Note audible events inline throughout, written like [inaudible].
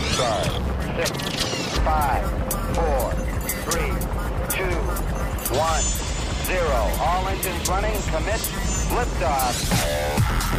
Five, six, five, four, three, two, one, zero. All engines running. Commit. Liftoff.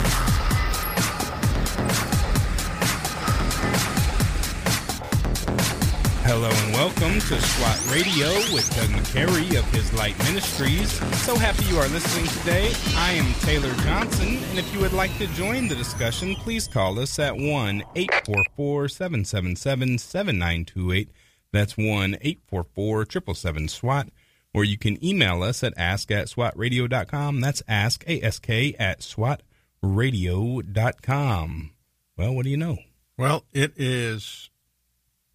Hello and welcome to SWAT Radio with Doug McCary of His Light Ministries. So happy you are listening today. I am Taylor Johnson, and if you would like to join the discussion, please call us at 1 844 777 7928. That's 1 844 777 SWAT. Or you can email us at ask at swatradio.com. That's ask, A-S-K, at swatradio.com. Well, what do you know? Well, it is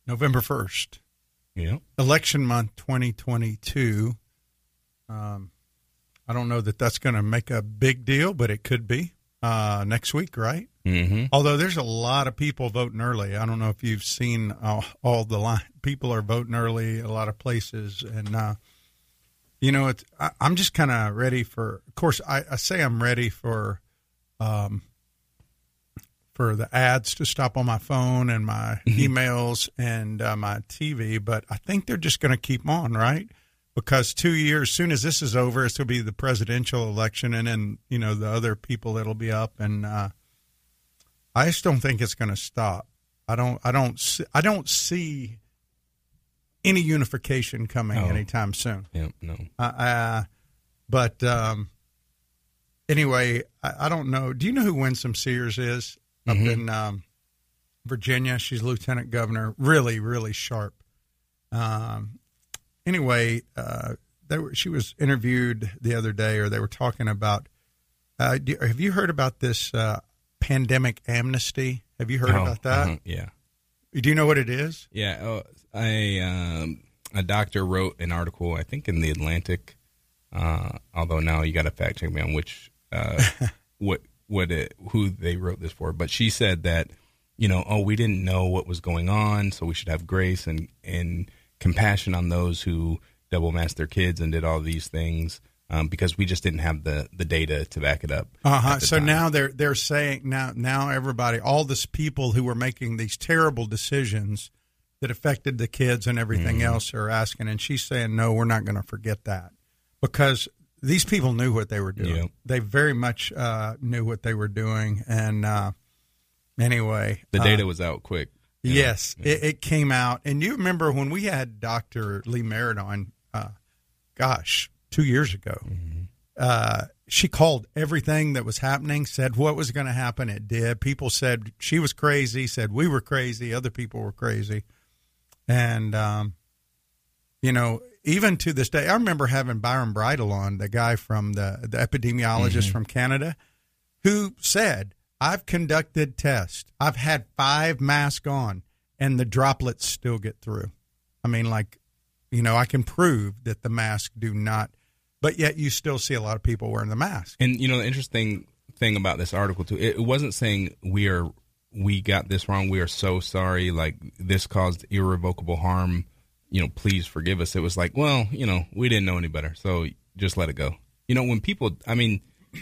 November 1st, Yeah. election month 2022. Um, I don't know that that's going to make a big deal, but it could be uh, next week, right? Mm-hmm. Although there's a lot of people voting early. I don't know if you've seen uh, all the line. People are voting early a lot of places. And, uh, you know, it's, I, I'm just kind of ready for, of course, I, I say I'm ready for, um, for the ads to stop on my phone and my emails and uh, my TV, but I think they're just going to keep on, right? Because two years, soon as this is over, it's going to be the presidential election, and then you know the other people that'll be up, and uh, I just don't think it's going to stop. I don't. I don't. See, I don't see any unification coming Oh. anytime soon. No. Uh, uh, but um, anyway, I, I don't know. Do you know who Winsome Sears is up Mhm. in um, Virginia? She's lieutenant governor. Really, really sharp. Um, anyway, uh, they were, she was interviewed the other day, or they were talking about. Uh, do, have you heard about this uh, pandemic amnesty? Have you heard Oh, about that? uh-huh, Yeah. Do you know what it is? Yeah, oh, I um, a doctor wrote an article, I think in the Atlantic. Uh, although now you got to fact check me on which uh, [laughs] what what it, who they wrote this for. But she said that you know, oh, we didn't know what was going on, so we should have grace and and compassion on those who double masked their kids and did all these things um, because we just didn't have the the data to back it up. Uh huh. So time. now they're they're saying now now everybody, all this people who were making these terrible decisions that affected the kids and everything Mm-hmm. else are asking, and she's saying, no, we're not going to forget that because these people knew what they were doing. They very much uh, knew what they were doing, and uh, anyway, the uh, data was out quick. Yes, it, it came out, and you remember when we had Doctor Lee Merritt on, uh, gosh, two years ago. Uh, she called everything that was happening, said what was going to happen. It did. People said she was crazy, said we were crazy, other people were crazy, and um, you know, even to this day, I remember having Byram Bridle on, the guy from the the epidemiologist mm-hmm. from Canada, who said, I've conducted tests. I've had five masks on, and the droplets still get through. I mean, like, you know, I can prove that the masks do not, but yet you still see a lot of people wearing the mask. And you know, the interesting thing about this article too, it wasn't saying we are we got this wrong. We are so sorry. Like this caused irrevocable harm. You know, please forgive us. It was like, well, you know, we didn't know any better, so just let it go. You know, when people, I mean,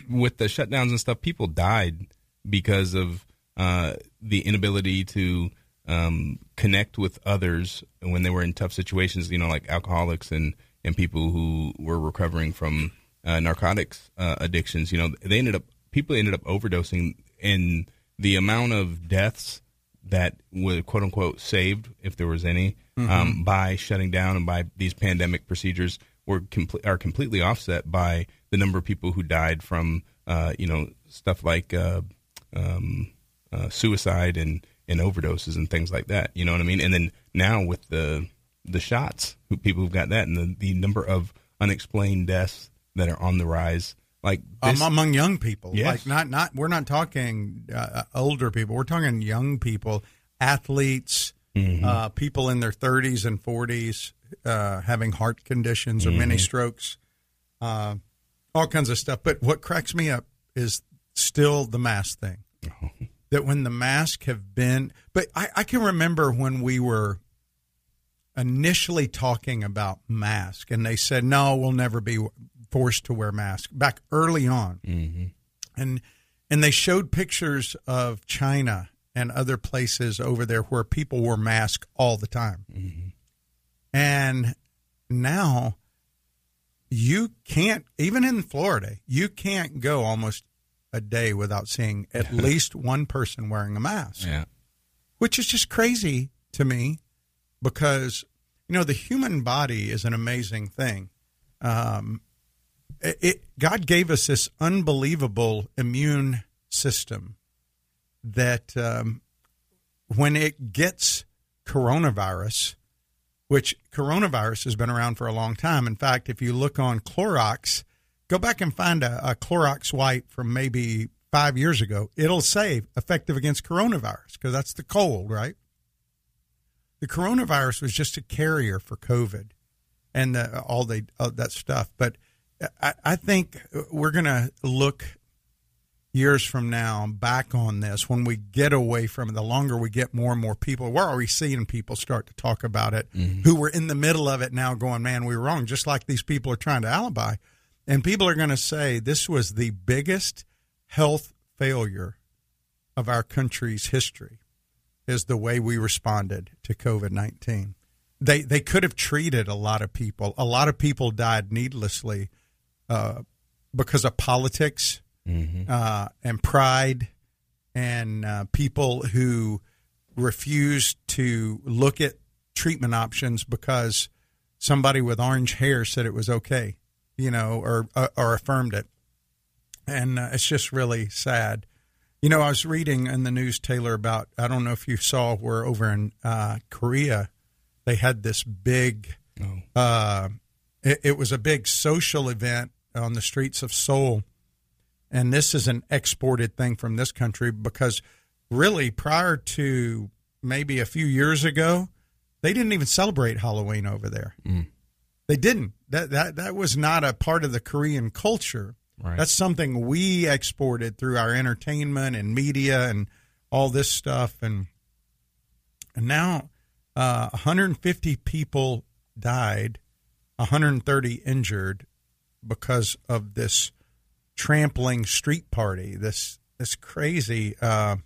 with the shutdowns and stuff, people died because of uh, the inability to um, connect with others when they were in tough situations. You know, like alcoholics and and people who were recovering from uh, narcotics uh, addictions. You know, they ended up people ended up overdosing, and the amount of deaths that were quote unquote saved, if there was any, um, by shutting down and by these pandemic procedures were comple- are completely offset by the number of people who died from uh, you know stuff like uh, um, uh, suicide and, and overdoses and things like that. You know what I mean? And then now with the the shots, who people who've got that, and the, the number of unexplained deaths that are on the rise, like this, um, among young people, Yes. like not not we're not talking uh, older people. We're talking young people, athletes, Mm-hmm. uh, people in their 30s and 40s uh, having heart conditions or Mm-hmm. mini strokes, uh, all kinds of stuff. But what cracks me up is still the mask thing. [laughs] That when the mask have been, but I, I can remember when we were initially talking about mask, and they said no, we'll never be forced to wear masks back early on, Mhm. and and they showed pictures of China and other places over there where people wore masks all the time. And now you can't, even in Florida, you can't go almost a day without seeing at least one person wearing a mask, Yeah. which is just crazy to me because, you know, the human body is an amazing thing. Um, it, it, God gave us this unbelievable immune system that um, when it gets coronavirus, which coronavirus has been around for a long time. In fact, if you look on Clorox, go back and find a, a Clorox wipe from maybe five years ago. It'll say effective against coronavirus because that's the cold, right? The coronavirus was just a carrier for COVID and the, all that stuff. But I, I think we're going to look years from now back on this. When we get away from it the longer we get more and more people we're already seeing people start to talk about it who were in the middle of it now going man we were wrong just like these people are trying to alibi. And people are going to say this was the biggest health failure of our country's history is the way we responded to covid-19 they they could have treated a lot of people. A lot of people died needlessly uh, because of politics uh, and pride and uh, people who refuse to look at treatment options because somebody with orange hair said it was okay, you know, or uh, or affirmed it, and uh, it's just really sad. You know, I was reading in the news, Taylor, about I don't know if you saw where over in uh, Korea they had this big. Oh. Uh, it, it was a big social event on the streets of Seoul and this is an exported thing from this country because really prior to maybe a few years ago they didn't even celebrate halloween over there. They didn't. That, that that was not a part of the korean culture. Right. that's something we exported through our entertainment and media and all this stuff. And and now uh, 150 people died 130 injured because of this trampling street party. This this crazy. Uh,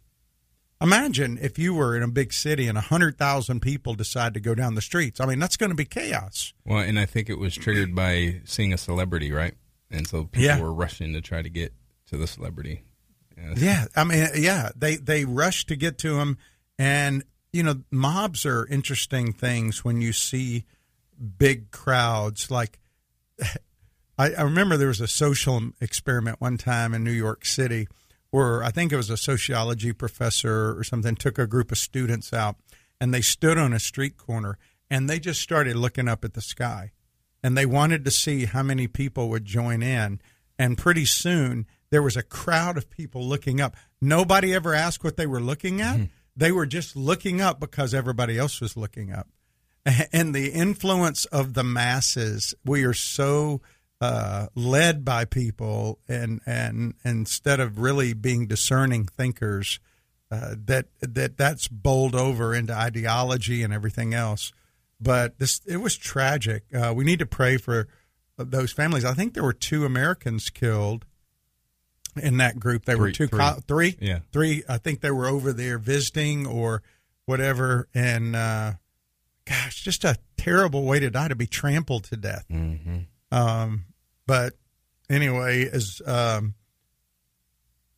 imagine if you were in a big city and hundred thousand people decide to go down the streets. I mean, that's going to be chaos. Well, and I think it was triggered by seeing a celebrity, right? And so people Yeah. were rushing to try to get to the celebrity. Yeah. Yeah, I mean, yeah, they they rush to get to him, and you know, mobs are interesting things when you see big crowds. Like, I, I remember there was a social experiment one time in New York City where I think it was a sociology professor or something took a group of students out, and they stood on a street corner and they just started looking up at the sky and they wanted to see how many people would join in. And pretty soon there was a crowd of people looking up. Nobody ever asked what they were looking at. Mm-hmm. They were just looking up because everybody else was looking up. [laughs] And the influence of the masses, we are so uh, led by people, and and instead of really being discerning thinkers, uh, that that that's bowled over into ideology and everything else. But this it was tragic. Uh, we need to pray for those families. I think there were two Americans killed in that group. They were Three- two three. co- three Yeah. three. I think they were over there visiting or whatever. And uh, gosh, just a terrible way to die to be trampled to death. Mm-hmm. Um, but anyway, as um,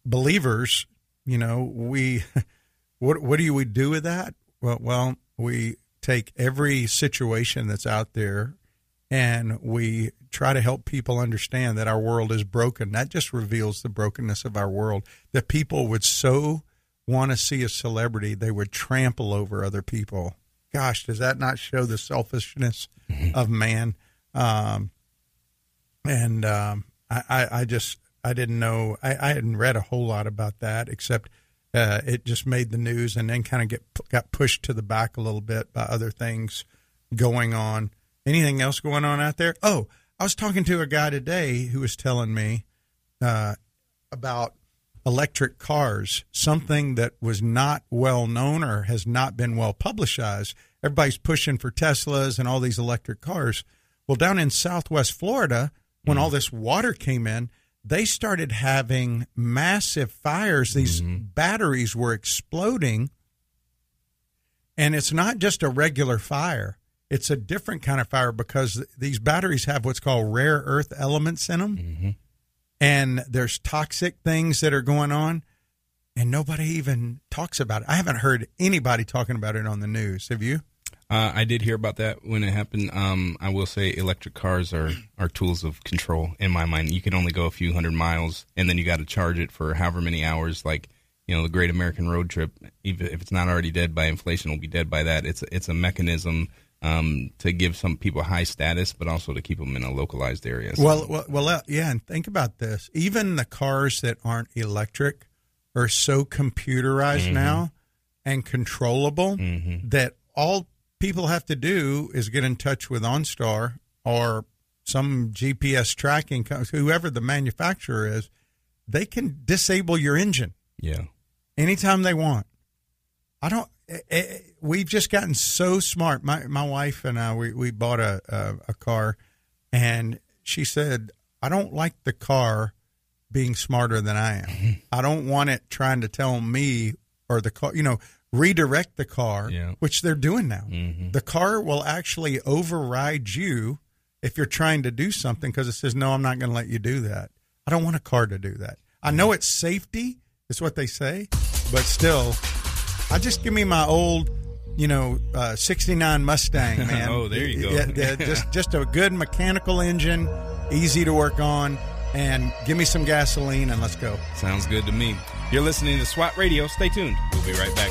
believers, you know, we [laughs] what what do we do with that? Well, well, we take every situation that's out there and we try to help people understand that our world is broken. That just reveals the brokenness of our world. That people would so want to see a celebrity, they would trample over other people. Gosh, does that not show the selfishness of man? Um, and um, I, I, I just I didn't know I, I hadn't read a whole lot about that except uh, it just made the news and then kind of get got pushed to the back a little bit by other things going on. Anything else going on out there? Oh, I was talking to a guy today who was telling me uh, about electric cars, something that was not well known or has not been well publicized. Everybody's pushing for Teslas and all these electric cars. Well, down in Southwest Florida, when all mm-hmm. this water came in, they started having massive fires. These mm-hmm. batteries were exploding. And it's not just a regular fire, it's a different kind of fire because these batteries have what's called rare earth elements in them. Mm-hmm. And there's toxic things that are going on. And nobody even talks about it. I haven't heard anybody talking about it on the news. Have you? Uh, I did hear about that when it happened. Um, I will say electric cars are, are tools of control in my mind. You can only go a few hundred miles, and then you got to charge it for however many hours. Like you know, the Great American Road Trip, even if it's not already dead by inflation, will be dead by that. It's it's a mechanism um, to give some people high status, but also to keep them in a localized area. So- Well, well, well, uh, yeah, and think about this. Even the cars that aren't electric are so computerized now and controllable that all people have to do is get in touch with OnStar or some GPS tracking, whoever the manufacturer is. They can disable your engine yeah, anytime they want. I don't. eh, eh, We've just gotten so smart. My my wife and I we we bought a a, a car, and she said, "I don't like the car being smarter than I am. [laughs] I don't want it trying to tell me or the car, you know, redirect the car, Yeah. which they're doing now. The car will actually override you if you're trying to do something because it says, "No, I'm not going to let you do that." I don't want a car to do that. I know it's safety, is what they say, but still, I just give me my old, you know, uh, '69 Mustang, [laughs] man. Oh, there you go. Yeah, yeah, [laughs] just just a good mechanical engine, easy to work on, and give me some gasoline and let's go. sounds good to me. You're listening to SWAT Radio. Stay tuned. We'll be right back.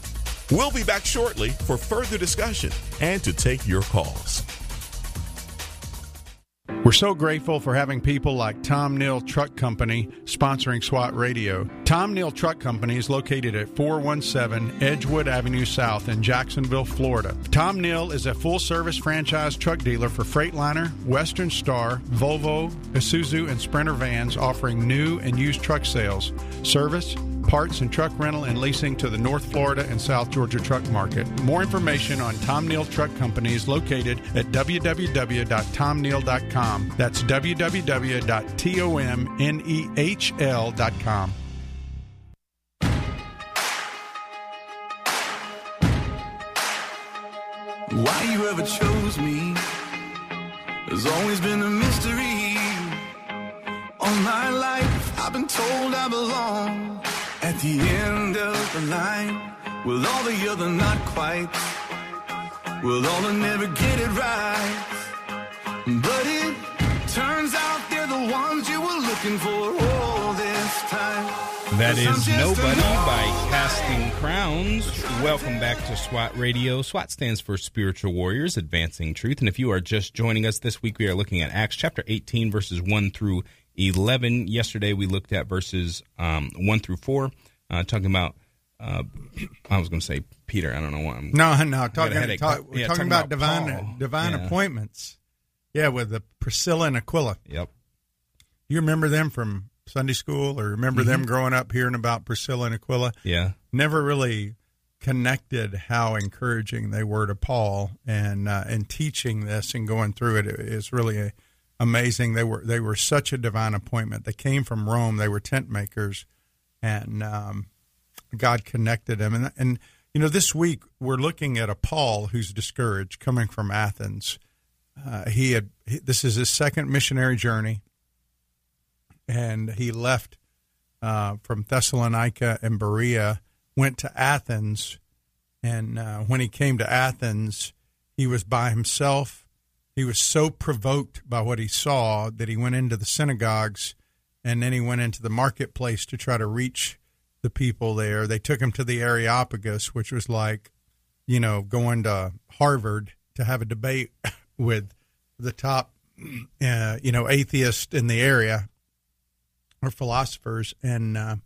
We'll be back shortly for further discussion and to take your calls. We're so grateful for having people like Tom Nehl Truck Company sponsoring SWAT Radio. Tom Nehl Truck Company is located at 417 Edgewood Avenue South in Jacksonville, Florida. Tom Nehl is a full service franchise truck dealer for Freightliner, Western Star, Volvo, Isuzu, and Sprinter vans offering new and used truck sales, service, parts and truck rental and leasing to the North Florida and South Georgia truck market. More information on Tom Nehl Truck Company is located at www.tomnehl.com. That's www.tomnehl.com. Why you ever chose me has always been a mystery. All my life, I've been told I belong at the end of the line with all the other not quite. With all never get it right. But it turns out the ones you were looking for all this time. That 'Cause I'm is just a Nobody by. Casting Crowns. Welcome back to SWAT Radio. SWAT stands for Spiritual Warriors Advancing Truth. And if you are just joining us this week, we are looking at Acts chapter 18, verses 1 through 11. Yesterday, we looked at verses um, 1 through 4, uh, talking about, uh, I was going to say Peter. I don't know why. I'm, No, no, talking, headache. talk, we're Yeah, talking, talking about, about divine Paul. divine Yeah. appointments. Yeah, with the Priscilla and Aquila. Yep. You remember them from Sunday school or remember them growing up hearing about Priscilla and Aquila? Yeah. never really connected how encouraging they were to Paul and uh, and teaching this and going through it is really a, amazing. They were they were such a divine appointment. They came from Rome. They were tent makers, and um, God connected them. And and you know this week we're looking at a Paul who's discouraged, coming from Athens. Uh, he had he, this is his second missionary journey, and he left uh, from Thessalonica and Berea, went to Athens, and uh, when he came to Athens, he was by himself. He was so provoked by what he saw that he went into the synagogues, and then he went into the marketplace to try to reach the people there. They took him to the Areopagus, which was like, you know, going to Harvard to have a debate [laughs] with the top uh, you know, atheists in the area or philosophers. And, uh,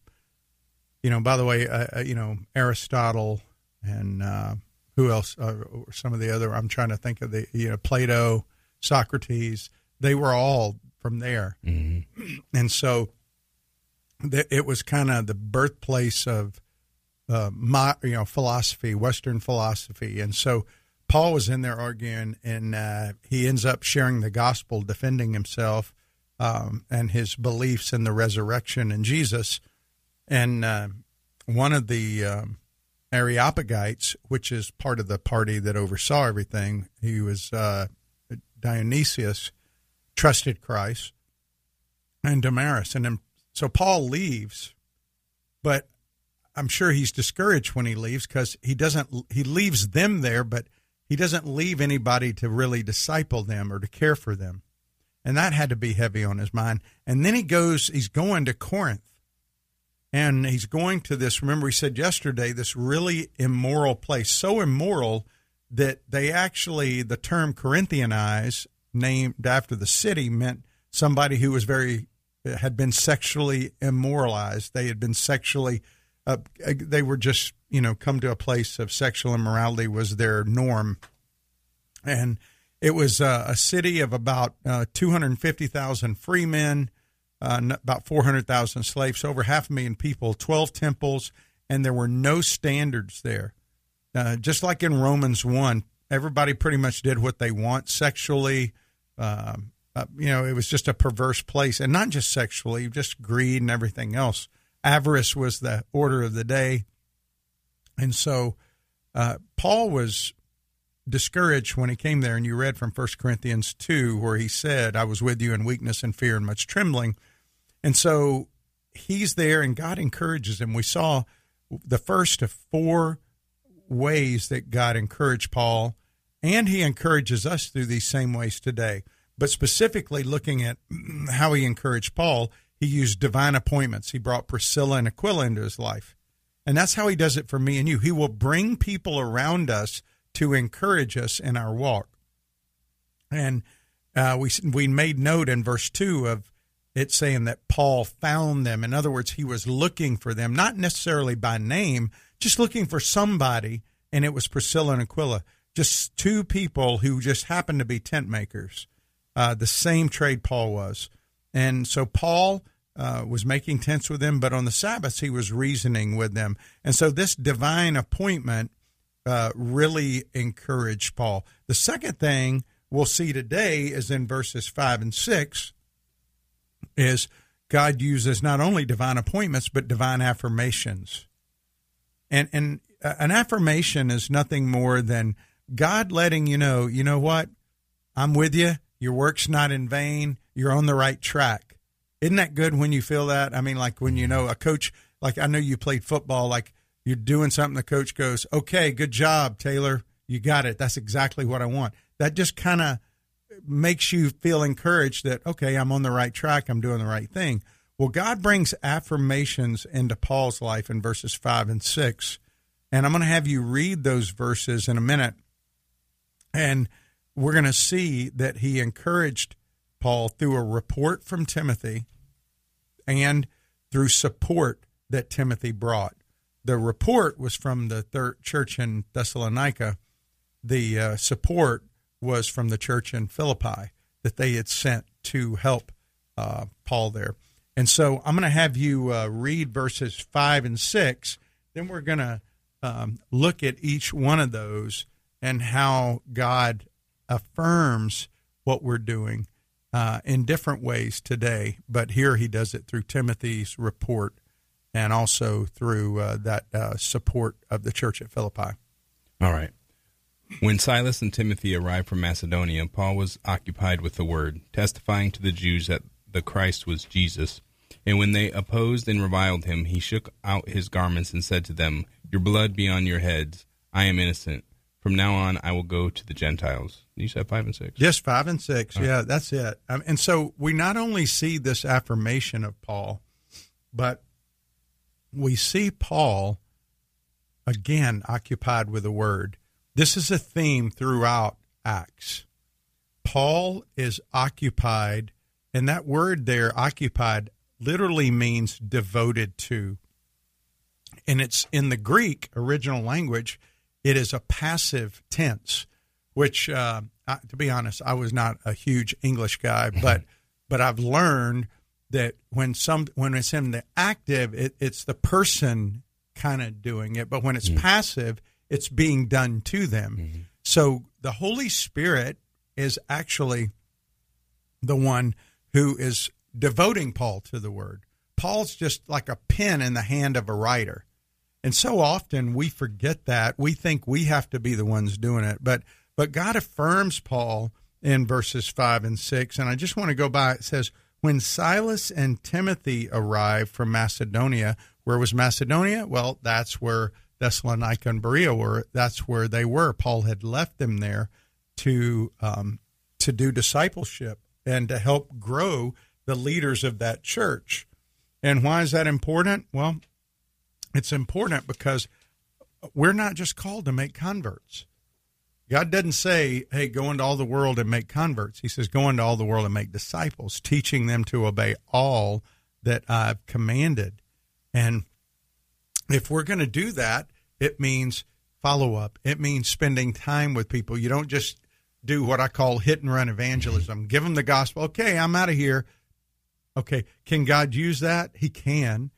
you know, by the way, uh, uh, you know, Aristotle and uh, who else? Uh, some of the other, I'm trying to think of the, you know, Plato, Socrates, they were all from there. And so th- it was kind of the birthplace of, uh, my, you know, philosophy, Western philosophy. And so Paul was in there arguing, and uh, he ends up sharing the gospel, defending himself um, and his beliefs in the resurrection and Jesus. And uh, one of the um, Areopagites, which is part of the party that oversaw everything, he was uh, Dionysius, trusted Christ, and Damaris. And then, so Paul leaves, but I'm sure he's discouraged when he leaves because he doesn't, he leaves them there, but he doesn't leave anybody to really disciple them or to care for them. And that had to be heavy on his mind. And then he goes, he's going to Corinth. And he's going to this, remember, he said yesterday, this really immoral place. So immoral that they actually, the term Corinthianize, named after the city, meant somebody who was very, had been sexually immoralized. They had been sexually, uh, they were just, you know, come to a place of sexual immorality was their norm. And it was uh, a city of about uh, 250,000 free men, uh, about 400,000 slaves, over half a million people, 12 temples, and there were no standards there. Uh, just like in Romans 1, everybody pretty much did what they want sexually. Um, uh, you know, it was just a perverse place, and not just sexually, just greed and everything else. Avarice was the order of the day. And so uh, Paul was discouraged when he came there, and you read from 1 Corinthians 2, where he said, I was with you in weakness and fear and much trembling. And so he's there, and God encourages him. We saw the first of four ways that God encouraged Paul, and he encourages us through these same ways today. But specifically looking at [clears throat] how he encouraged Paul, he used divine appointments. He brought Priscilla and Aquila into his life. And that's how he does it for me and you. He will bring people around us to encourage us in our walk. And uh, we we made note in verse two of it saying that Paul found them. In other words, he was looking for them, not necessarily by name, just looking for somebody. And it was Priscilla and Aquila, just two people who just happened to be tent makers, uh, the same trade Paul was. And so Paul uh, was making tents with them, but on the Sabbaths he was reasoning with them. And so this divine appointment uh, really encouraged Paul. The second thing we'll see today is in verses five and six is God uses not only divine appointments but divine affirmations. And and uh, an affirmation is nothing more than God letting you know, you know what? I'm with you. Your work's not in vain. You're on the right track. Isn't that good when you feel that? I mean, like when you know a coach, like I know you played football, like you're doing something, the coach goes, okay, good job, Taylor. You got it. That's exactly what I want. That just kind of makes you feel encouraged that, okay, I'm on the right track. I'm doing the right thing. Well, God brings affirmations into Paul's life in verses five and six. And I'm going to have you read those verses in a minute. And we're going to see that he encouraged Paul through a report from Timothy and through support that Timothy brought. The report was from the third church in Thessalonica. The uh, support was from the church in Philippi that they had sent to help uh, Paul there. And so I'm going to have you uh, read verses five and six. Then we're going to um, look at each one of those and how God affirms what we're doing uh, in different ways today. But here he does it through Timothy's report and also through uh, that uh, support of the church at Philippi. All right. When Silas and Timothy arrived from Macedonia, Paul was occupied with the word, testifying to the Jews that the Christ was Jesus. And when they opposed and reviled him, he shook out his garments and said to them, Your blood be on your heads. I am innocent. From now on, I will go to the Gentiles. You said five and six? Yes, five and six. Yeah, that's it. Um, and so we not only see this affirmation of Paul, but we see Paul again occupied with the word. This is a theme throughout Acts. Paul is occupied, and that word there, occupied, literally means devoted to. And it's in the Greek original language, it is a passive tense, which, uh, I, to be honest, I was not a huge English guy, but [laughs] but I've learned that when some when it's in the active, it, it's the person kind of doing it, but when it's mm-hmm. passive, it's being done to them. Mm-hmm. So the Holy Spirit is actually the one who is devoting Paul to the word. Paul's just like a pen in the hand of a writer. And so often we forget that. We think we have to be the ones doing it. But but God affirms Paul in verses 5 and 6. And I just want to go by it says when Silas and Timothy arrived from Macedonia, where was Macedonia? Well, that's where Thessalonica and Berea were. That's where they were. Paul had left them there to um, to do discipleship and to help grow the leaders of that church. And why is that important? Well, it's important because we're not just called to make converts. God doesn't say, hey, go into all the world and make converts. He says, go into all the world and make disciples, teaching them to obey all that I've commanded. And if we're going to do that, it means follow up. It means spending time with people. You don't just do what I call hit and run evangelism. Give them the gospel. Okay, I'm out of here. Okay, can God use that? He can.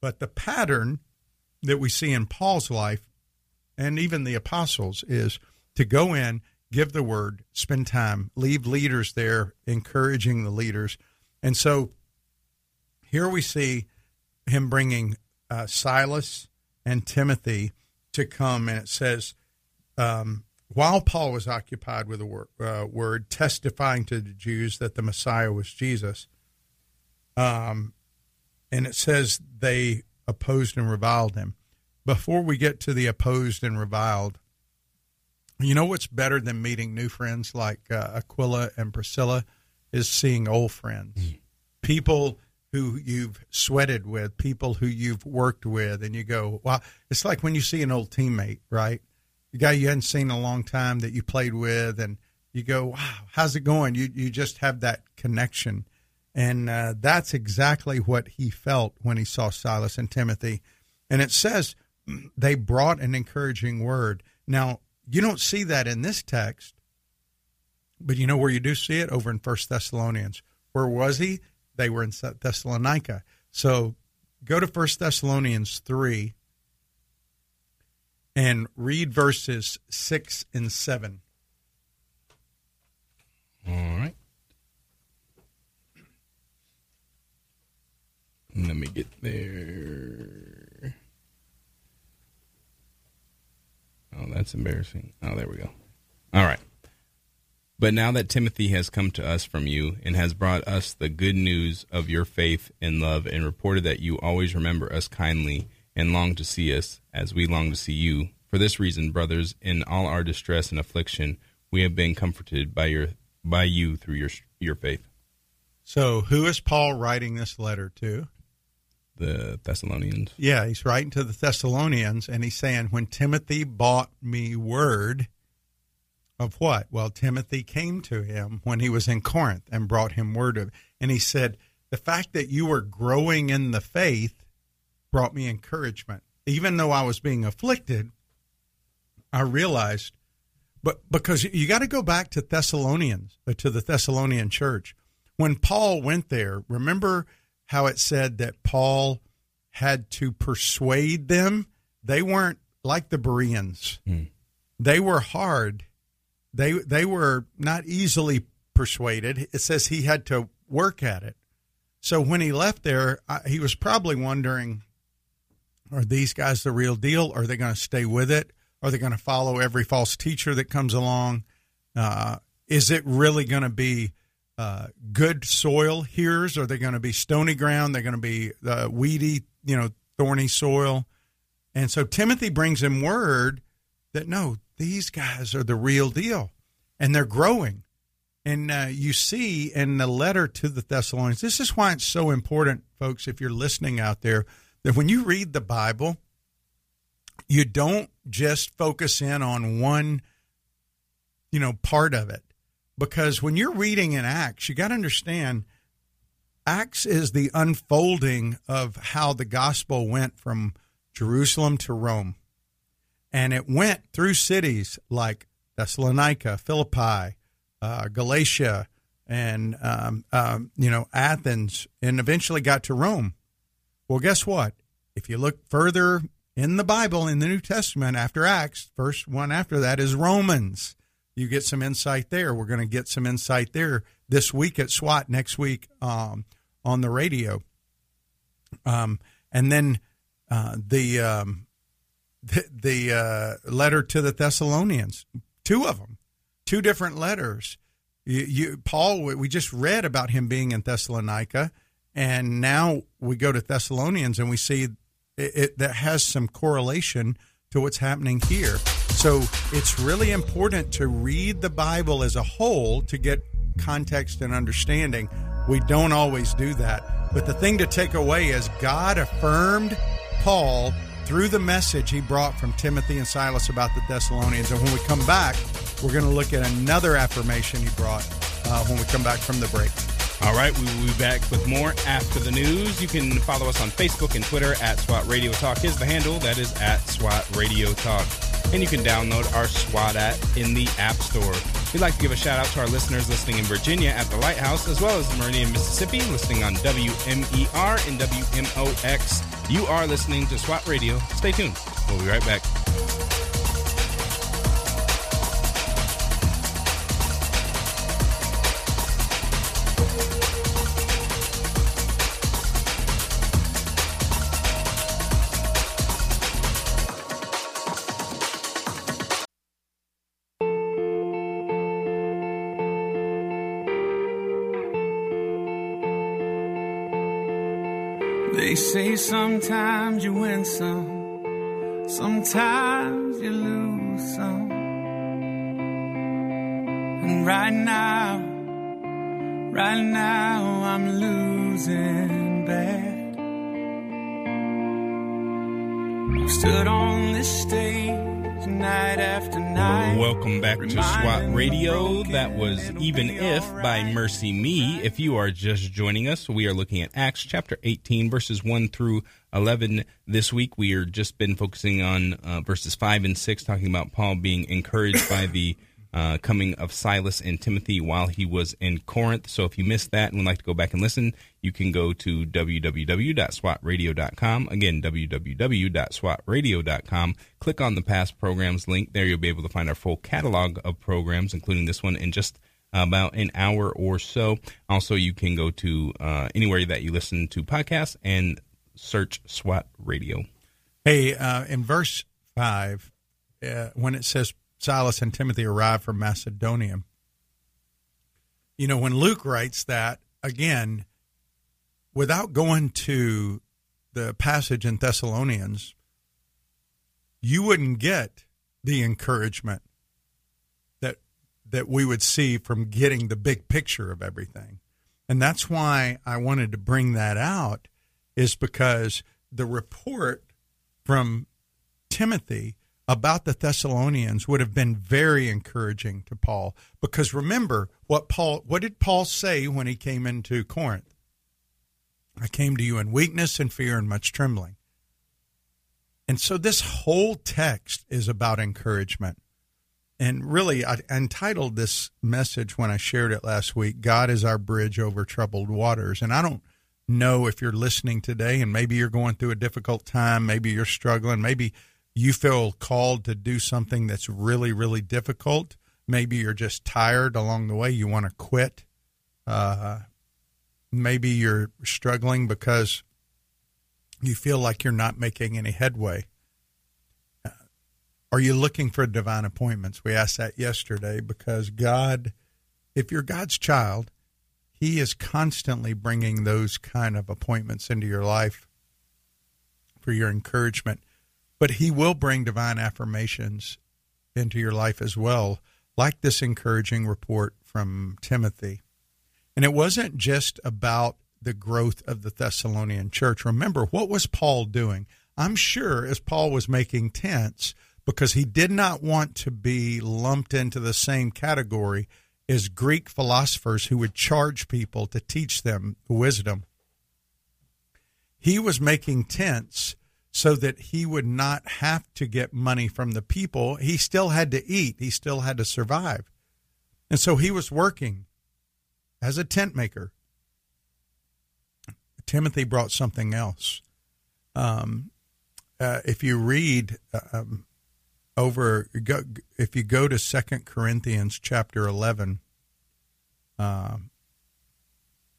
But the pattern that we see in Paul's life and even the apostles is to go in, give the word, spend time, leave leaders there, encouraging the leaders. And so here we see him bringing uh, Silas and Timothy to come, and it says, um, while Paul was occupied with the word, uh, word, testifying to the Jews that the Messiah was Jesus, um, and it says they opposed and reviled him. Before we get to the opposed and reviled, you know what's better than meeting new friends like uh, Aquila and Priscilla is seeing old friends, mm. people who you've sweated with, people who you've worked with, and you go, "Wow!" It's like when you see an old teammate, right? The guy you hadn't seen in a long time that you played with, and you go, "Wow, how's it going?" You you just have that connection, and uh, that's exactly what he felt when he saw Silas and Timothy. And it says [clears throat] they brought an encouraging word. Now, you don't see that in this text, but you know where you do see it? Over in First Thessalonians. Where was he? They were in Thessalonica. So go to First Thessalonians 3 and read verses 6 and 7. All right. Let me get there. Oh, that's embarrassing. Oh, there we go. All right. But now that Timothy has come to us from you and has brought us the good news of your faith and love and reported that you always remember us kindly and long to see us as we long to see you, for this reason, brothers, in all our distress and affliction, we have been comforted by your by you through your your faith. So, who is Paul writing this letter to? The Thessalonians. Yeah, he's writing to the Thessalonians, and he's saying, "When Timothy bought me word of what? Well, Timothy came to him when he was in Corinth and brought him word of, and he said, "The fact that you were growing in the faith brought me encouragement, even though I was being afflicted." I realized, but because you got to go back to Thessalonians, uh, to the Thessalonian church. When Paul went there, remember how it said that Paul had to persuade them? They weren't like the Bereans. Mm. They were hard. They they were not easily persuaded. It says he had to work at it. So when he left there, he was probably wondering, are these guys the real deal? Are they going to stay with it? Are they going to follow every false teacher that comes along? Uh, is it really going to be uh, good soil here's? Are they going to be stony ground? They're going to be uh, weedy, you know, thorny soil. And so Timothy brings him word that no, these guys are the real deal, and they're growing. And uh, you see in the letter to the Thessalonians, this is why it's so important, folks, if you're listening out there, that when you read the Bible, you don't just focus in on one, you know, part of it because when you're reading in Acts, you got to understand Acts is the unfolding of how the gospel went from Jerusalem to Rome. And it went through cities like Thessalonica, Philippi, uh, Galatia, and um, um, you know Athens, and eventually got to Rome. Well, guess what? If you look further in the Bible, in the New Testament, after Acts, first one after that is Romans. You get some insight there. We're going to get some insight there this week at SWAT, next week um, on the radio. Um, and then uh, the um, the, the uh, letter to the Thessalonians, two of them, two different letters. You, you, Paul, we just read about him being in Thessalonica, and now we go to Thessalonians and we see it, it, that has some correlation to what's happening here. So it's really important to read the Bible as a whole to get context and understanding. We don't always do that. But the thing to take away is God affirmed Paul through the message he brought from Timothy and Silas about the Thessalonians. And when we come back, we're going to look at another affirmation he brought uh, when we come back from the break. All right, we will be back with more after the news. You can follow us on Facebook and Twitter at SWAT Radio Talk is the handle. That is at SWAT Radio Talk. And you can download our SWAT app in the App Store. We'd like to give a shout out to our listeners listening in Virginia at the Lighthouse, as well as Meridian, Mississippi, listening on WMER and WMOX. You are listening to SWAT Radio. Stay tuned. We'll be right back. Sometimes you win some, sometimes you lose some. And right now, right now I'm losing bad. I've stood on this stage night after night. Welcome back to SWAT Radio. That was Even If by MercyMe. If you are just joining us, we are looking at Acts chapter 18, verses 1 through 11 this week. We are just been focusing on uh, verses 5 and 6, talking about Paul being encouraged by the uh, coming of Silas and Timothy while he was in Corinth. So if you missed that and would like to go back and listen, you can go to www.swatradio.com. Again, www.swatradio.com. Click on the past programs link. There you'll be able to find our full catalog of programs, including this one in just about an hour or so. Also, you can go to uh, anywhere that you listen to podcasts and search SWAT Radio. Hey, uh, in verse 5, uh, when it says Silas and Timothy arrived from Macedonia. You know, when Luke writes that, again, without going to the passage in Thessalonians, you wouldn't get the encouragement that that we would see from getting the big picture of everything. And that's why I wanted to bring that out is because the report from Timothy about the Thessalonians would have been very encouraging to Paul because remember what Paul what did Paul say when he came into Corinth? I came to you in weakness and fear and much trembling. And so this whole text is about encouragement. And really, I entitled this message when I shared it last week God is our bridge over troubled waters. And I don't know if you're listening today and maybe you're going through a difficult time, maybe you're struggling, maybe you feel called to do something that's really, really difficult. Maybe you're just tired along the way. You want to quit. Uh, maybe you're struggling because you feel like you're not making any headway. Uh, are you looking for divine appointments? We asked that yesterday because God, if you're God's child, He is constantly bringing those kind of appointments into your life for your encouragement but he will bring divine affirmations into your life as well, like this encouraging report from Timothy. And it wasn't just about the growth of the Thessalonian church. Remember, what was Paul doing? I'm sure as Paul was making tents, because he did not want to be lumped into the same category as Greek philosophers who would charge people to teach them wisdom. He was making tents so that he would not have to get money from the people. He still had to eat, he still had to survive. And so he was working as a tent maker. Timothy brought something else. Um, uh, if you read um, over, go, if you go to Second Corinthians chapter eleven, uh,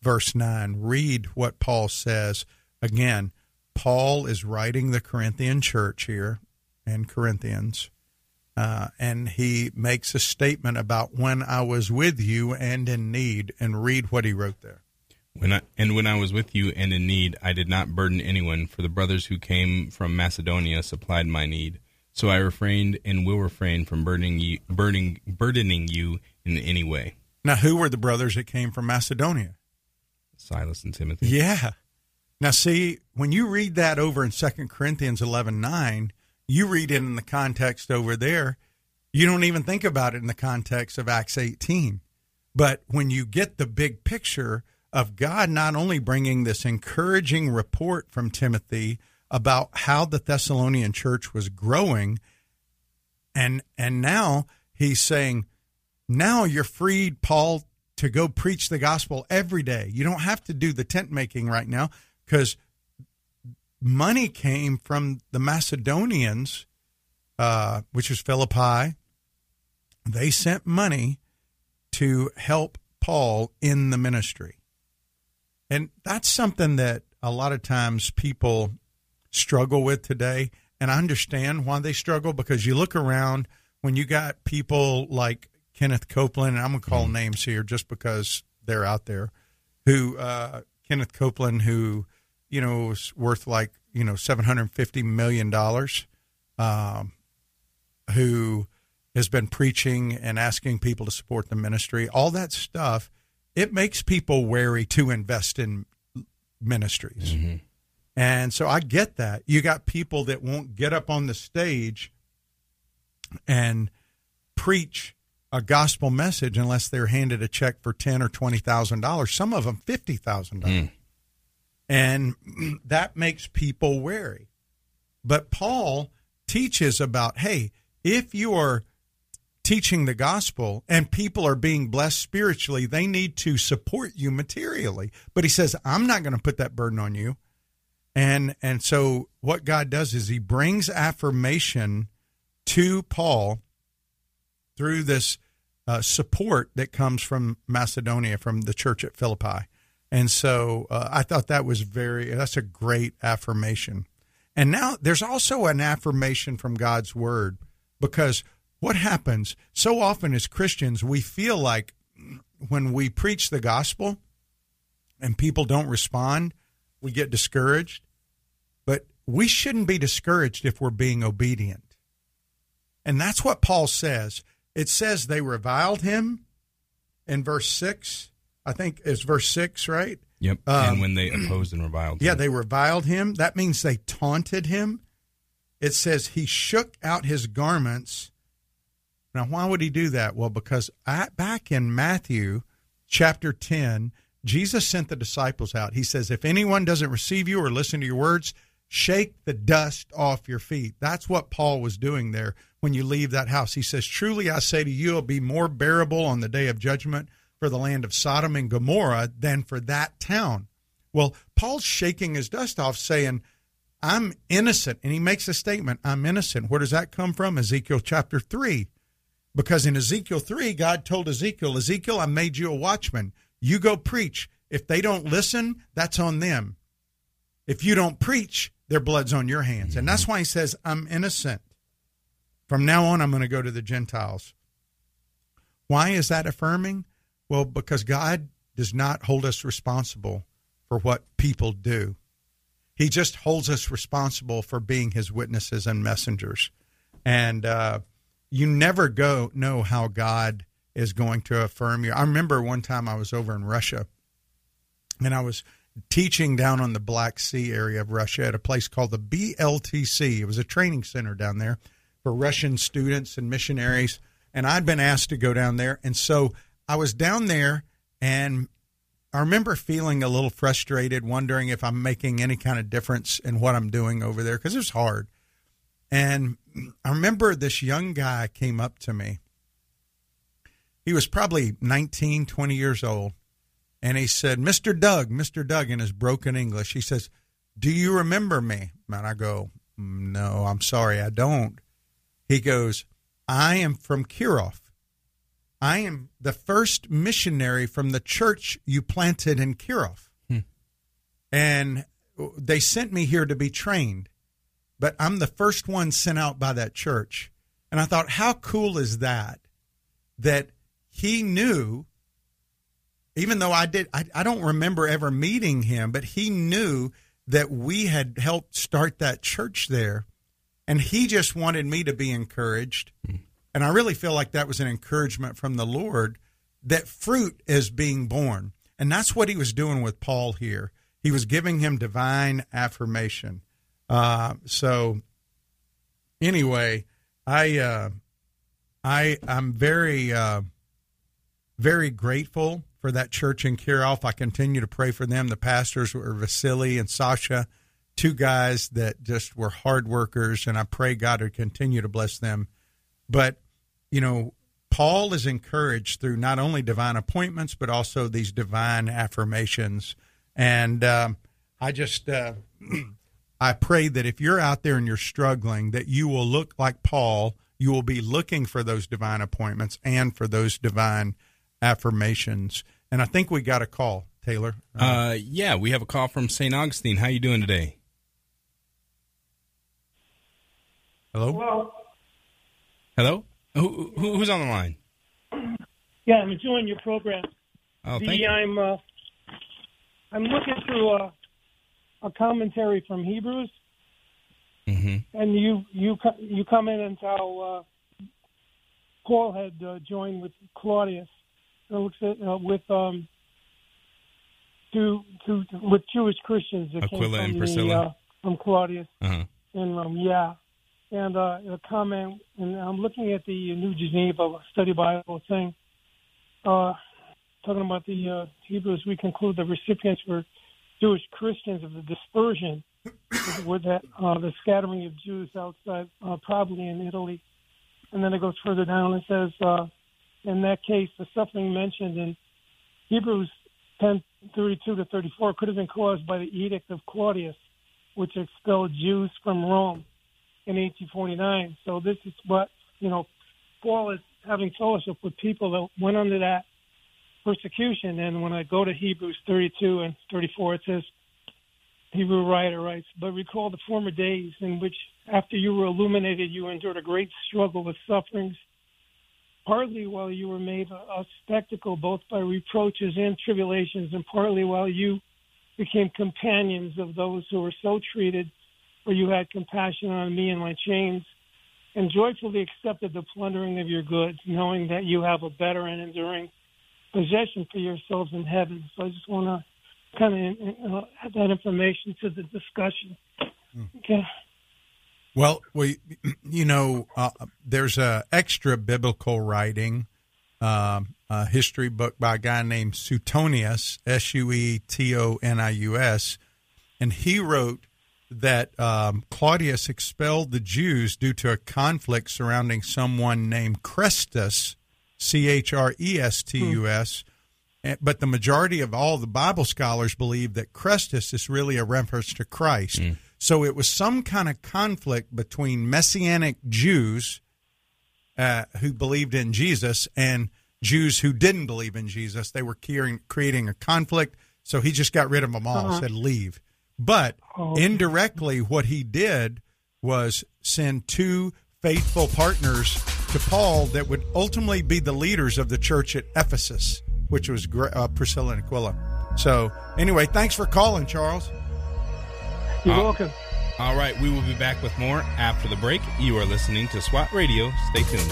verse nine, read what Paul says. Again, Paul is writing the Corinthian church here, and Corinthians, uh, and he makes a statement about when I was with you and in need, and read what he wrote there. When I, and when I was with you and in need, I did not burden anyone, for the brothers who came from Macedonia supplied my need. So I refrained and will refrain from burdening you, burdening, burdening you in any way. Now, who were the brothers that came from Macedonia? Silas and Timothy. Yeah. Now, see, when you read that over in Second Corinthians eleven nine, you read it in the context over there. You don't even think about it in the context of Acts 18. But when you get the big picture of God not only bringing this encouraging report from Timothy about how the Thessalonian church was growing, and and now he's saying, now you're freed, Paul, to go preach the gospel every day. You don't have to do the tent making right now because money came from the Macedonians, uh, which was Philippi. They sent money to help Paul in the ministry. And that's something that a lot of times people struggle with today. And I understand why they struggle because you look around when you got people like Kenneth Copeland, and I'm going to call names here just because they're out there, who, uh, Kenneth Copeland, who, you know, was worth like, you know, $750 million, um, who has been preaching and asking people to support the ministry, all that stuff, it makes people wary to invest in ministries. And so I get that. You got people that won't get up on the stage and preach a gospel message unless they're handed a check for ten or twenty thousand dollars. Some of them fifty thousand dollars, and [clears throat] that makes people wary. But Paul teaches about hey, if you are teaching the gospel and people are being blessed spiritually, they need to support you materially. But he says, I'm not going to put that burden on you. And and so what God does is he brings affirmation to Paul through this uh, support that comes from Macedonia, from the church at Philippi. And so uh, I thought that was very, that's a great affirmation. And now there's also an affirmation from God's word because what happens so often as Christians, we feel like when we preach the gospel and people don't respond, we get discouraged. But we shouldn't be discouraged if we're being obedient. And that's what Paul says. It says they reviled him in verse 6. I think it's verse 6, right? Yep. Um, and when they opposed and reviled. Yeah, they reviled him. That means they taunted him. It says he shook out his garments. Now, why would he do that? Well, because I, back in Matthew chapter 10, Jesus sent the disciples out. He says, If anyone doesn't receive you or listen to your words, shake the dust off your feet. That's what Paul was doing there when you leave that house. He says, Truly I say to you, it'll be more bearable on the day of judgment for the land of Sodom and Gomorrah than for that town. Well, Paul's shaking his dust off, saying, I'm innocent. And he makes a statement, I'm innocent. Where does that come from? Ezekiel chapter 3. Because in Ezekiel 3, God told Ezekiel, Ezekiel, I made you a watchman. You go preach. If they don't listen, that's on them. If you don't preach, their blood's on your hands. And that's why he says, I'm innocent. From now on, I'm going to go to the Gentiles. Why is that affirming? Well, because God does not hold us responsible for what people do. He just holds us responsible for being his witnesses and messengers. And uh, you never go know how God is going to affirm you. I remember one time I was over in Russia and I was teaching down on the Black Sea area of Russia at a place called the BLTC. It was a training center down there for Russian students and missionaries. And I'd been asked to go down there. And so I was down there and I remember feeling a little frustrated, wondering if I'm making any kind of difference in what I'm doing over there because it's hard. And I remember this young guy came up to me. He was probably 19, 20 years old. And he said, Mr. Doug, Mr. Doug, in his broken English, he says, Do you remember me? And I go, No, I'm sorry, I don't. He goes, I am from Kirov. I am the first missionary from the church you planted in Kirov. Hmm. And they sent me here to be trained, but I'm the first one sent out by that church. And I thought, how cool is that? That he knew, even though I did, I, I don't remember ever meeting him, but he knew that we had helped start that church there. And he just wanted me to be encouraged. And I really feel like that was an encouragement from the Lord that fruit is being born. And that's what he was doing with Paul here. He was giving him divine affirmation. Uh, so, anyway, I, uh, I, I'm very, uh, very grateful for that church in Kirov. I continue to pray for them. The pastors were Vasily and Sasha, two guys that just were hard workers, and I pray God would continue to bless them. But, you know, Paul is encouraged through not only divine appointments, but also these divine affirmations. And um, I just, uh, [clears throat] I pray that if you're out there and you're struggling, that you will look like Paul. You will be looking for those divine appointments and for those divine affirmations. And I think we got a call, Taylor. Uh, yeah, we have a call from St. Augustine. How you doing today? Hello? Well, Hello? Who, who who's on the line? yeah, I'm enjoying your program. Oh, the, thank you. I'm uh, I'm looking through a, a commentary from Hebrews, hmm and you you you comment on how uh, Paul had uh, joined with Claudius. It looks at uh, with um to to with Jewish Christians that Aquila came and from Priscilla? The, uh, from Claudius Uh-huh. in Rome. Yeah, and uh, a comment, and I'm looking at the New Geneva Study Bible thing, uh, talking about the uh, Hebrews. We conclude the recipients were Jewish Christians of the dispersion, [coughs] with that uh, the scattering of Jews outside, uh, probably in Italy. And then it goes further down and says, uh, in that case, the suffering mentioned in Hebrews 10:32 to 34 could have been caused by the edict of Claudius, which expelled Jews from Rome in 1849. So this is what you know. Paul is having fellowship with people that went under that persecution. And when I go to Hebrews 32 and 34, it says, Hebrew writer writes, but recall the former days in which, after you were illuminated, you endured a great struggle with sufferings, partly while you were made a, spectacle both by reproaches and tribulations, and partly while you became companions of those who were so treated, for you had compassion on me and my chains, and joyfully accepted the plundering of your goods, knowing that you have a better and enduring possession for yourselves in heaven. So I just want to kind of uh, add that information to the discussion. Okay. Well, we, [clears throat] you know, uh, there's a extra biblical writing, um, a history book by a guy named Suetonius, S U E T O N I U S, and he wrote that um, Claudius expelled the Jews due to a conflict surrounding someone named Chrestus, C H R E S T U S. But the majority of all the Bible scholars believe that Chrestus is really a reference to Christ. So it was some kind of conflict between Messianic Jews uh, who believed in Jesus and Jews who didn't believe in Jesus. They were creating, creating a conflict. So he just got rid of them all, said leave. But indirectly, what he did was send two faithful partners to Paul that would ultimately be the leaders of the church at Ephesus, which was uh, Priscilla and Aquila. So, anyway, thanks for calling, Charles. You're Uh, welcome. All right, we will be back with more after the break. You are listening to SWAT Radio. Stay tuned.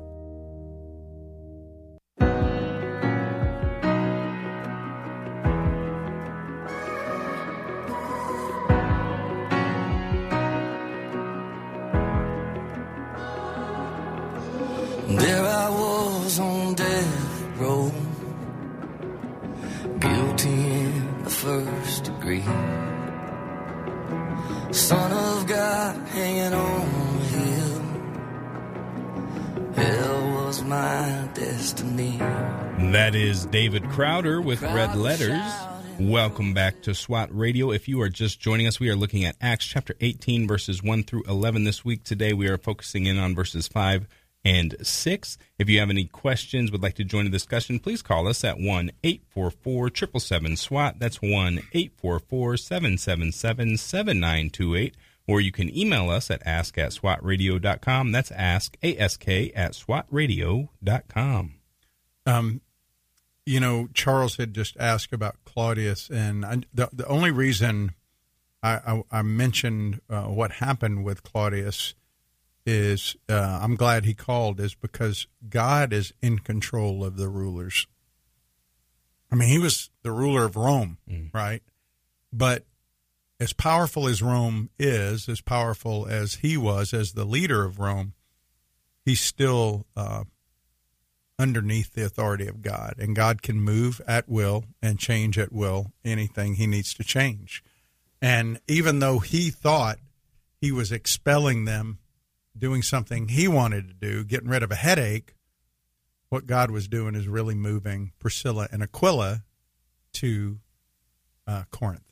Son of God hanging on a hill. Hell was my destiny. That is David Crowder with Red Letters. Welcome back to SWAT Radio. If you are just joining us, we are looking at Acts chapter 18, verses 1 through 11 this week. Today, we are focusing in on verses 5 and 6. If you have any questions, would like to join the discussion, please call us at 1 844 777 SWAT. That's 1 844 777 7928. Or you can email us at ask at swatradio.com. That's ask, ask at swatradio.com. Um, you know, Charles had just asked about Claudius, and I, the the only reason I, I, I mentioned uh, what happened with Claudius is uh, I'm glad he called is because God is in control of the rulers. I mean, he was the ruler of Rome, right? But as powerful as Rome is, as powerful as he was as the leader of Rome, he's still uh, underneath the authority of God, and God can move at will and change at will anything he needs to change. And even though he thought he was expelling them, doing something he wanted to do, getting rid of a headache, what God was doing is really moving Priscilla and Aquila to uh, Corinth.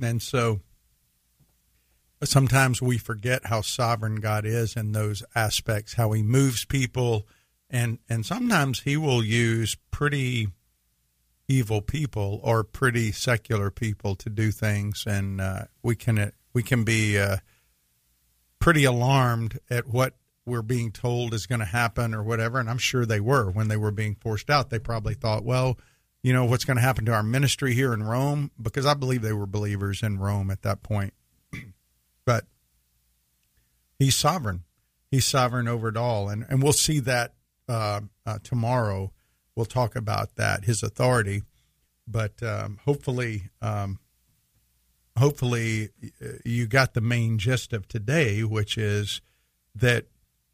And so sometimes we forget how sovereign God is in those aspects, how he moves people and and sometimes he will use pretty evil people or pretty secular people to do things and uh, we can we can be uh, pretty alarmed at what we're being told is going to happen or whatever and I'm sure they were when they were being forced out. They probably thought well you know what's going to happen to our ministry here in Rome? Because I believe they were believers in Rome at that point. [clears throat] But he's sovereign. He's sovereign over it all and and we'll see that uh, uh, tomorrow. We'll talk about that his authority. But um, hopefully um, hopefully uh, you got the main gist of today which is that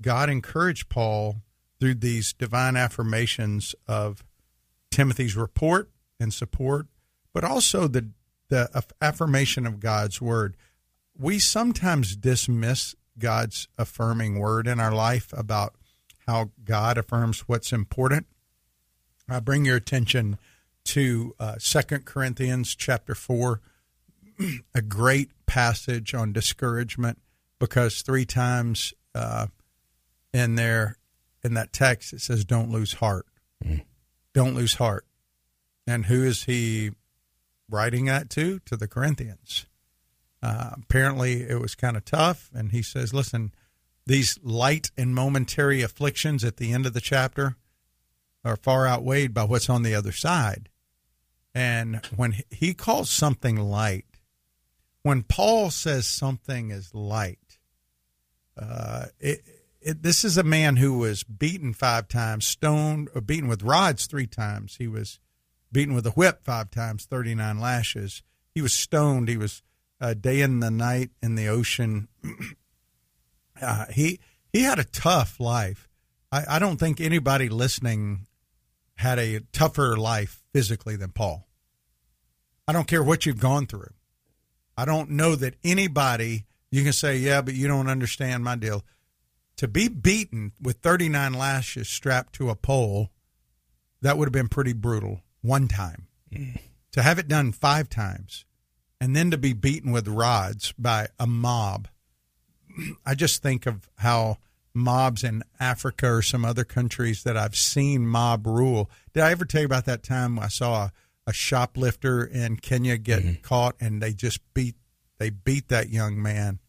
god encouraged paul through these divine affirmations of timothy's report and support but also the the affirmation of god's word we sometimes dismiss god's affirming word in our life about how God affirms what's important. I bring your attention to uh, Second Corinthians chapter four, a great passage on discouragement, because three times uh, in there in that text it says, "Don't lose heart, mm. don't lose heart." And who is he writing that to? To the Corinthians. Uh, apparently, it was kind of tough, and he says, "Listen." these light and momentary afflictions at the end of the chapter are far outweighed by what's on the other side. And when he calls something light, when Paul says something is light, uh, it, it, this is a man who was beaten five times, stoned, or beaten with rods three times. He was beaten with a whip five times, 39 lashes. He was stoned. He was a day and the night in the ocean. [clears throat] uh, he he had a tough life. I, I don't think anybody listening had a tougher life physically than Paul. I don't care what you've gone through. I don't know that anybody you can say, yeah, but you don't understand my deal. To be beaten with 39 lashes strapped to a pole, that would have been pretty brutal one time. Mm. To have it done five times and then to be beaten with rods by a mob. I just think of how mobs in Africa or some other countries that I've seen mob rule. Did I ever tell you about that time I saw a, a shoplifter in Kenya get caught and they just beat they beat that young man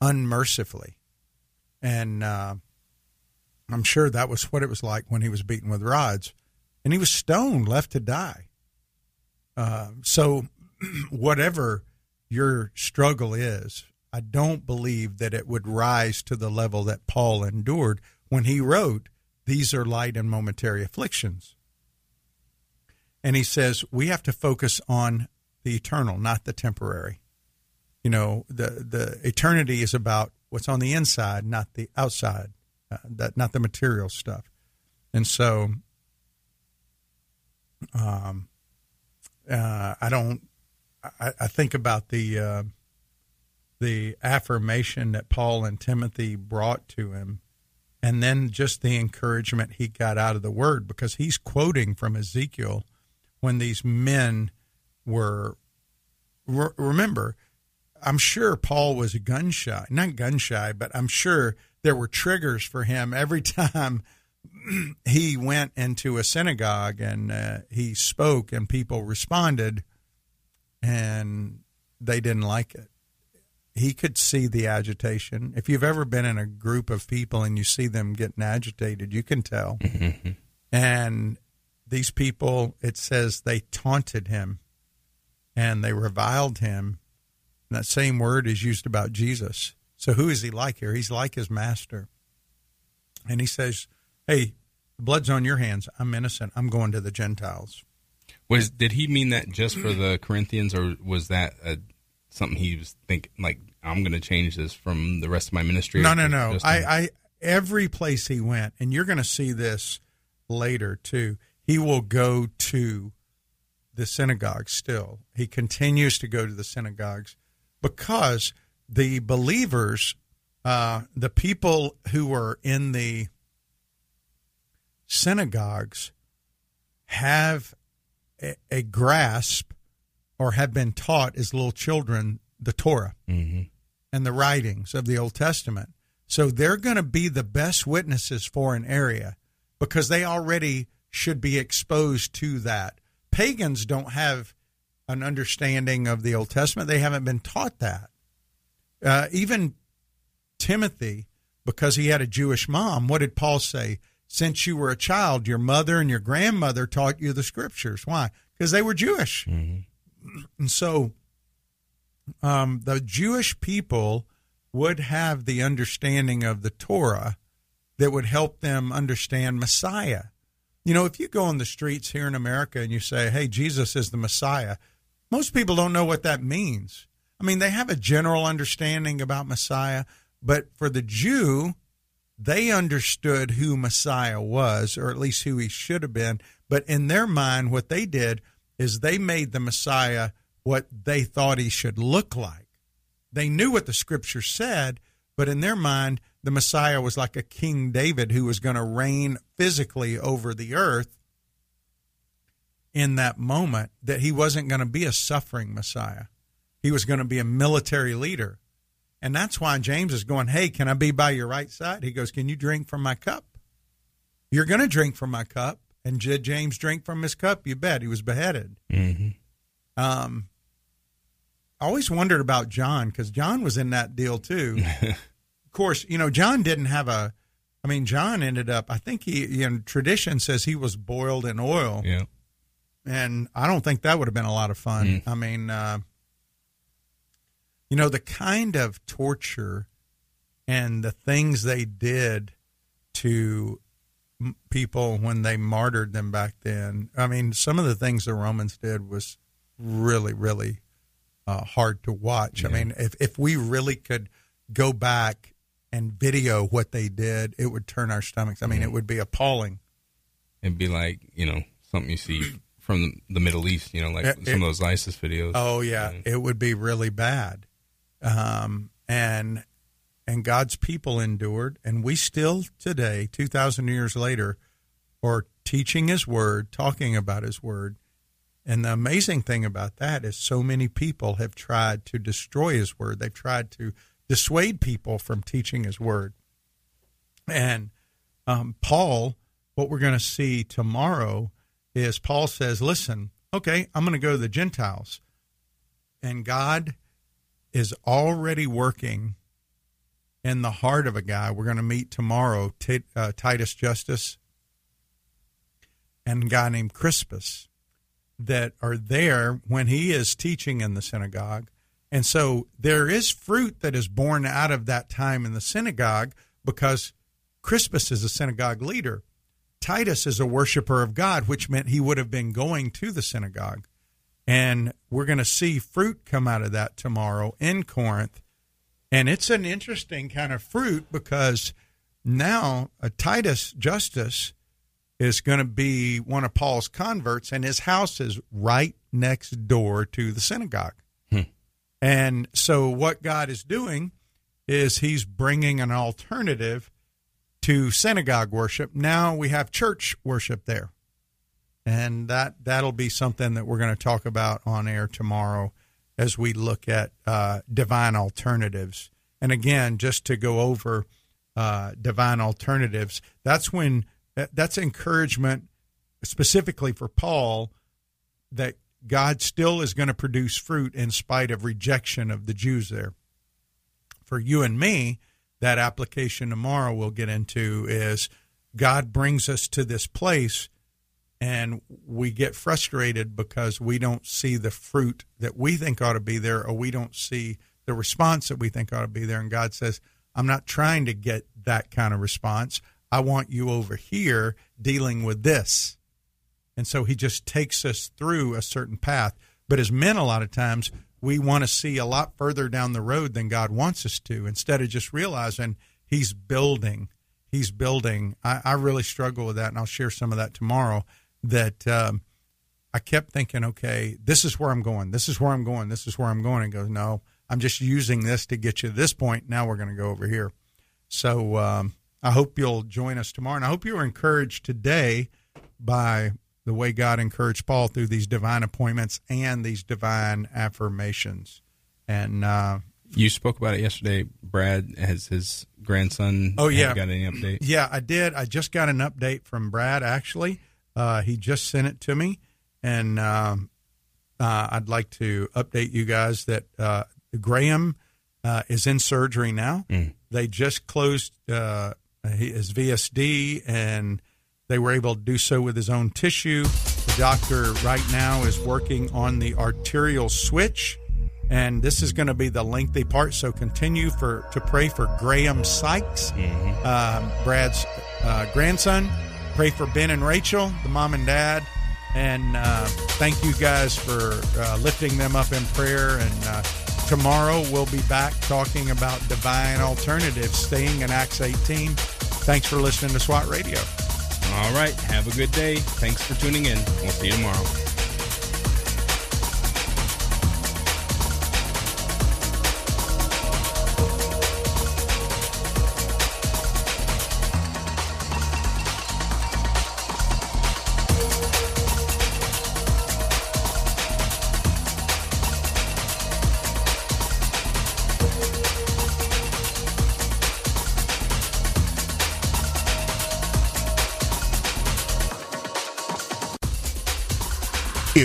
unmercifully, and uh, I'm sure that was what it was like when he was beaten with rods, and he was stoned, left to die. Uh, so, [clears throat] whatever your struggle is, I don't believe that it would rise to the level that Paul endured when he wrote, These are light and momentary afflictions. And he says, we have to focus on the eternal, not the temporary. You know, the, the eternity is about what's on the inside, not the outside, uh, that not the material stuff. And so, um, uh, I don't. I, I think about the uh, the affirmation that Paul and Timothy brought to him, and then just the encouragement he got out of the Word, because he's quoting from Ezekiel when these men were. Re- remember, I'm sure Paul was gun shy, not gun shy, but I'm sure there were triggers for him every [laughs] time he went into a synagogue and uh, he spoke and people responded and they didn't like it. He could see the agitation. If you've ever been in a group of people and you see them getting agitated, you can tell. And these people, it says they taunted him and they reviled him. And that same word is used about Jesus. So who is he like here? He's like his master. And he says, Hey, the blood's on your hands. I'm innocent. I'm going to the Gentiles. Was did he mean that just for the Corinthians, or was that a, something he was thinking like I'm going to change this from the rest of my ministry? No, no, no. I, I every place he went, and you're going to see this later too. He will go to the synagogue still. He continues to go to the synagogues because the believers, uh, the people who were in the synagogues, have a, a grasp or have been taught as little children the Torah Mhm. and the writings of the Old Testament. So they're going to be the best witnesses for an area because they already should be exposed to that. Pagans don't have an understanding of the Old Testament, they haven't been taught that. Uh, even Timothy, because he had a Jewish mom, what did Paul say? Since you were a child, your mother and your grandmother taught you the scriptures. Why? Because they were Jewish. And so um, the Jewish people would have the understanding of the Torah that would help them understand Messiah. You know, if you go on the streets here in America and you say, hey, Jesus is the Messiah, most people don't know what that means. I mean, they have a general understanding about Messiah, but for the Jew, they understood who Messiah was, or at least who he should have been. But in their mind, what they did is they made the Messiah what they thought he should look like. They knew what the scripture said, but in their mind, the Messiah was like a King David who was going to reign physically over the earth in that moment, that he wasn't going to be a suffering Messiah. He was going to be a military leader. And that's why James is going, Hey, can I be by your right side? He goes, Can you drink from my cup? You're going to drink from my cup. And did James drink from his cup? You bet. He was beheaded. Mhm. Um, I always wondered about John because John was in that deal too. [laughs] of course, you know, John didn't have a. I mean, John ended up. I think he, you know, tradition says he was boiled in oil, Yeah. and I don't think that would have been a lot of fun. I mean, uh, you know, the kind of torture and the things they did to people when they martyred them back then. I mean, some of the things the Romans did was really, really uh, hard to watch. I mean, if if we really could go back and video what they did, it would turn our stomachs. I mean, Mm-hmm. it would be appalling. It'd be like you know something you see from the Middle East. You know, like It- some of those ISIS videos. Oh yeah, it would be really bad. Um, and and God's people endured, and we still today, two thousand years later, are teaching His word, talking about His word. And the amazing thing about that is, so many people have tried to destroy His word. They've tried to dissuade people from teaching His word. And um, Paul, what we're going to see tomorrow is Paul says, "Listen, okay, I'm going to go to the Gentiles." and God is already working in the heart of a guy. We're going to meet tomorrow, Ti- uh, Titus Justus and a guy named Crispus that are there when he is teaching in the synagogue. And so there is fruit that is born out of that time in the synagogue because Crispus is a synagogue leader. Titus is a worshiper of God, which meant he would have been going to the synagogue. And we're going to see fruit come out of that tomorrow in Corinth. And it's an interesting kind of fruit because now a Titus Justus is going to be one of Paul's converts, and his house is right next door to the synagogue. And so, what God is doing is He's bringing an alternative to synagogue worship. Now we have church worship there and that that'll be something that we're going to talk about on air tomorrow as we look at uh, divine alternatives. And again, just to go over uh, divine alternatives, that's when that's encouragement specifically for Paul that God still is going to produce fruit in spite of rejection of the Jews there. For you and me, that application tomorrow we'll get into is God brings us to this place and we get frustrated because we don't see the fruit that we think ought to be there or we don't see the response that we think ought to be there. And God says I'm not trying to get that kind of response. I want you over here dealing with this and so he just takes us through a certain path but as men a lot of times we want to see a lot further down the road than God wants us to instead of just realizing he's building he's building I, I really struggle with that and I'll share some of that tomorrow that um, I kept thinking, okay, this is where I'm going. This is where I'm going. This is where I'm going. And goes, no, I'm just using this to get you to this point. Now we're going to go over here. So um, I hope you'll join us tomorrow. And I hope you were encouraged today by the way God encouraged Paul through these divine appointments and these divine affirmations. And uh, You spoke about it yesterday. Brad has his grandson. Oh, yeah. Got any update? Yeah, I did. I just got an update from Brad. Actually, uh, he just sent it to me, and um, uh, I'd like to update you guys that uh, Graham uh, is in surgery now. They just closed uh, his VSD, and they were able to do so with his own tissue. The doctor right now is working on the arterial switch and this is going to be the lengthy part. So continue for to pray for Graham Sykes, um, Brad's uh, grandson. Pray for Ben and Rachel, the mom and dad, and uh, thank you guys for uh, lifting them up in prayer. And uh, tomorrow we'll be back talking about divine alternatives, staying in Acts 18. Thanks for listening to SWAT Radio. All right. Have a good day. Thanks for tuning in. We'll see you tomorrow.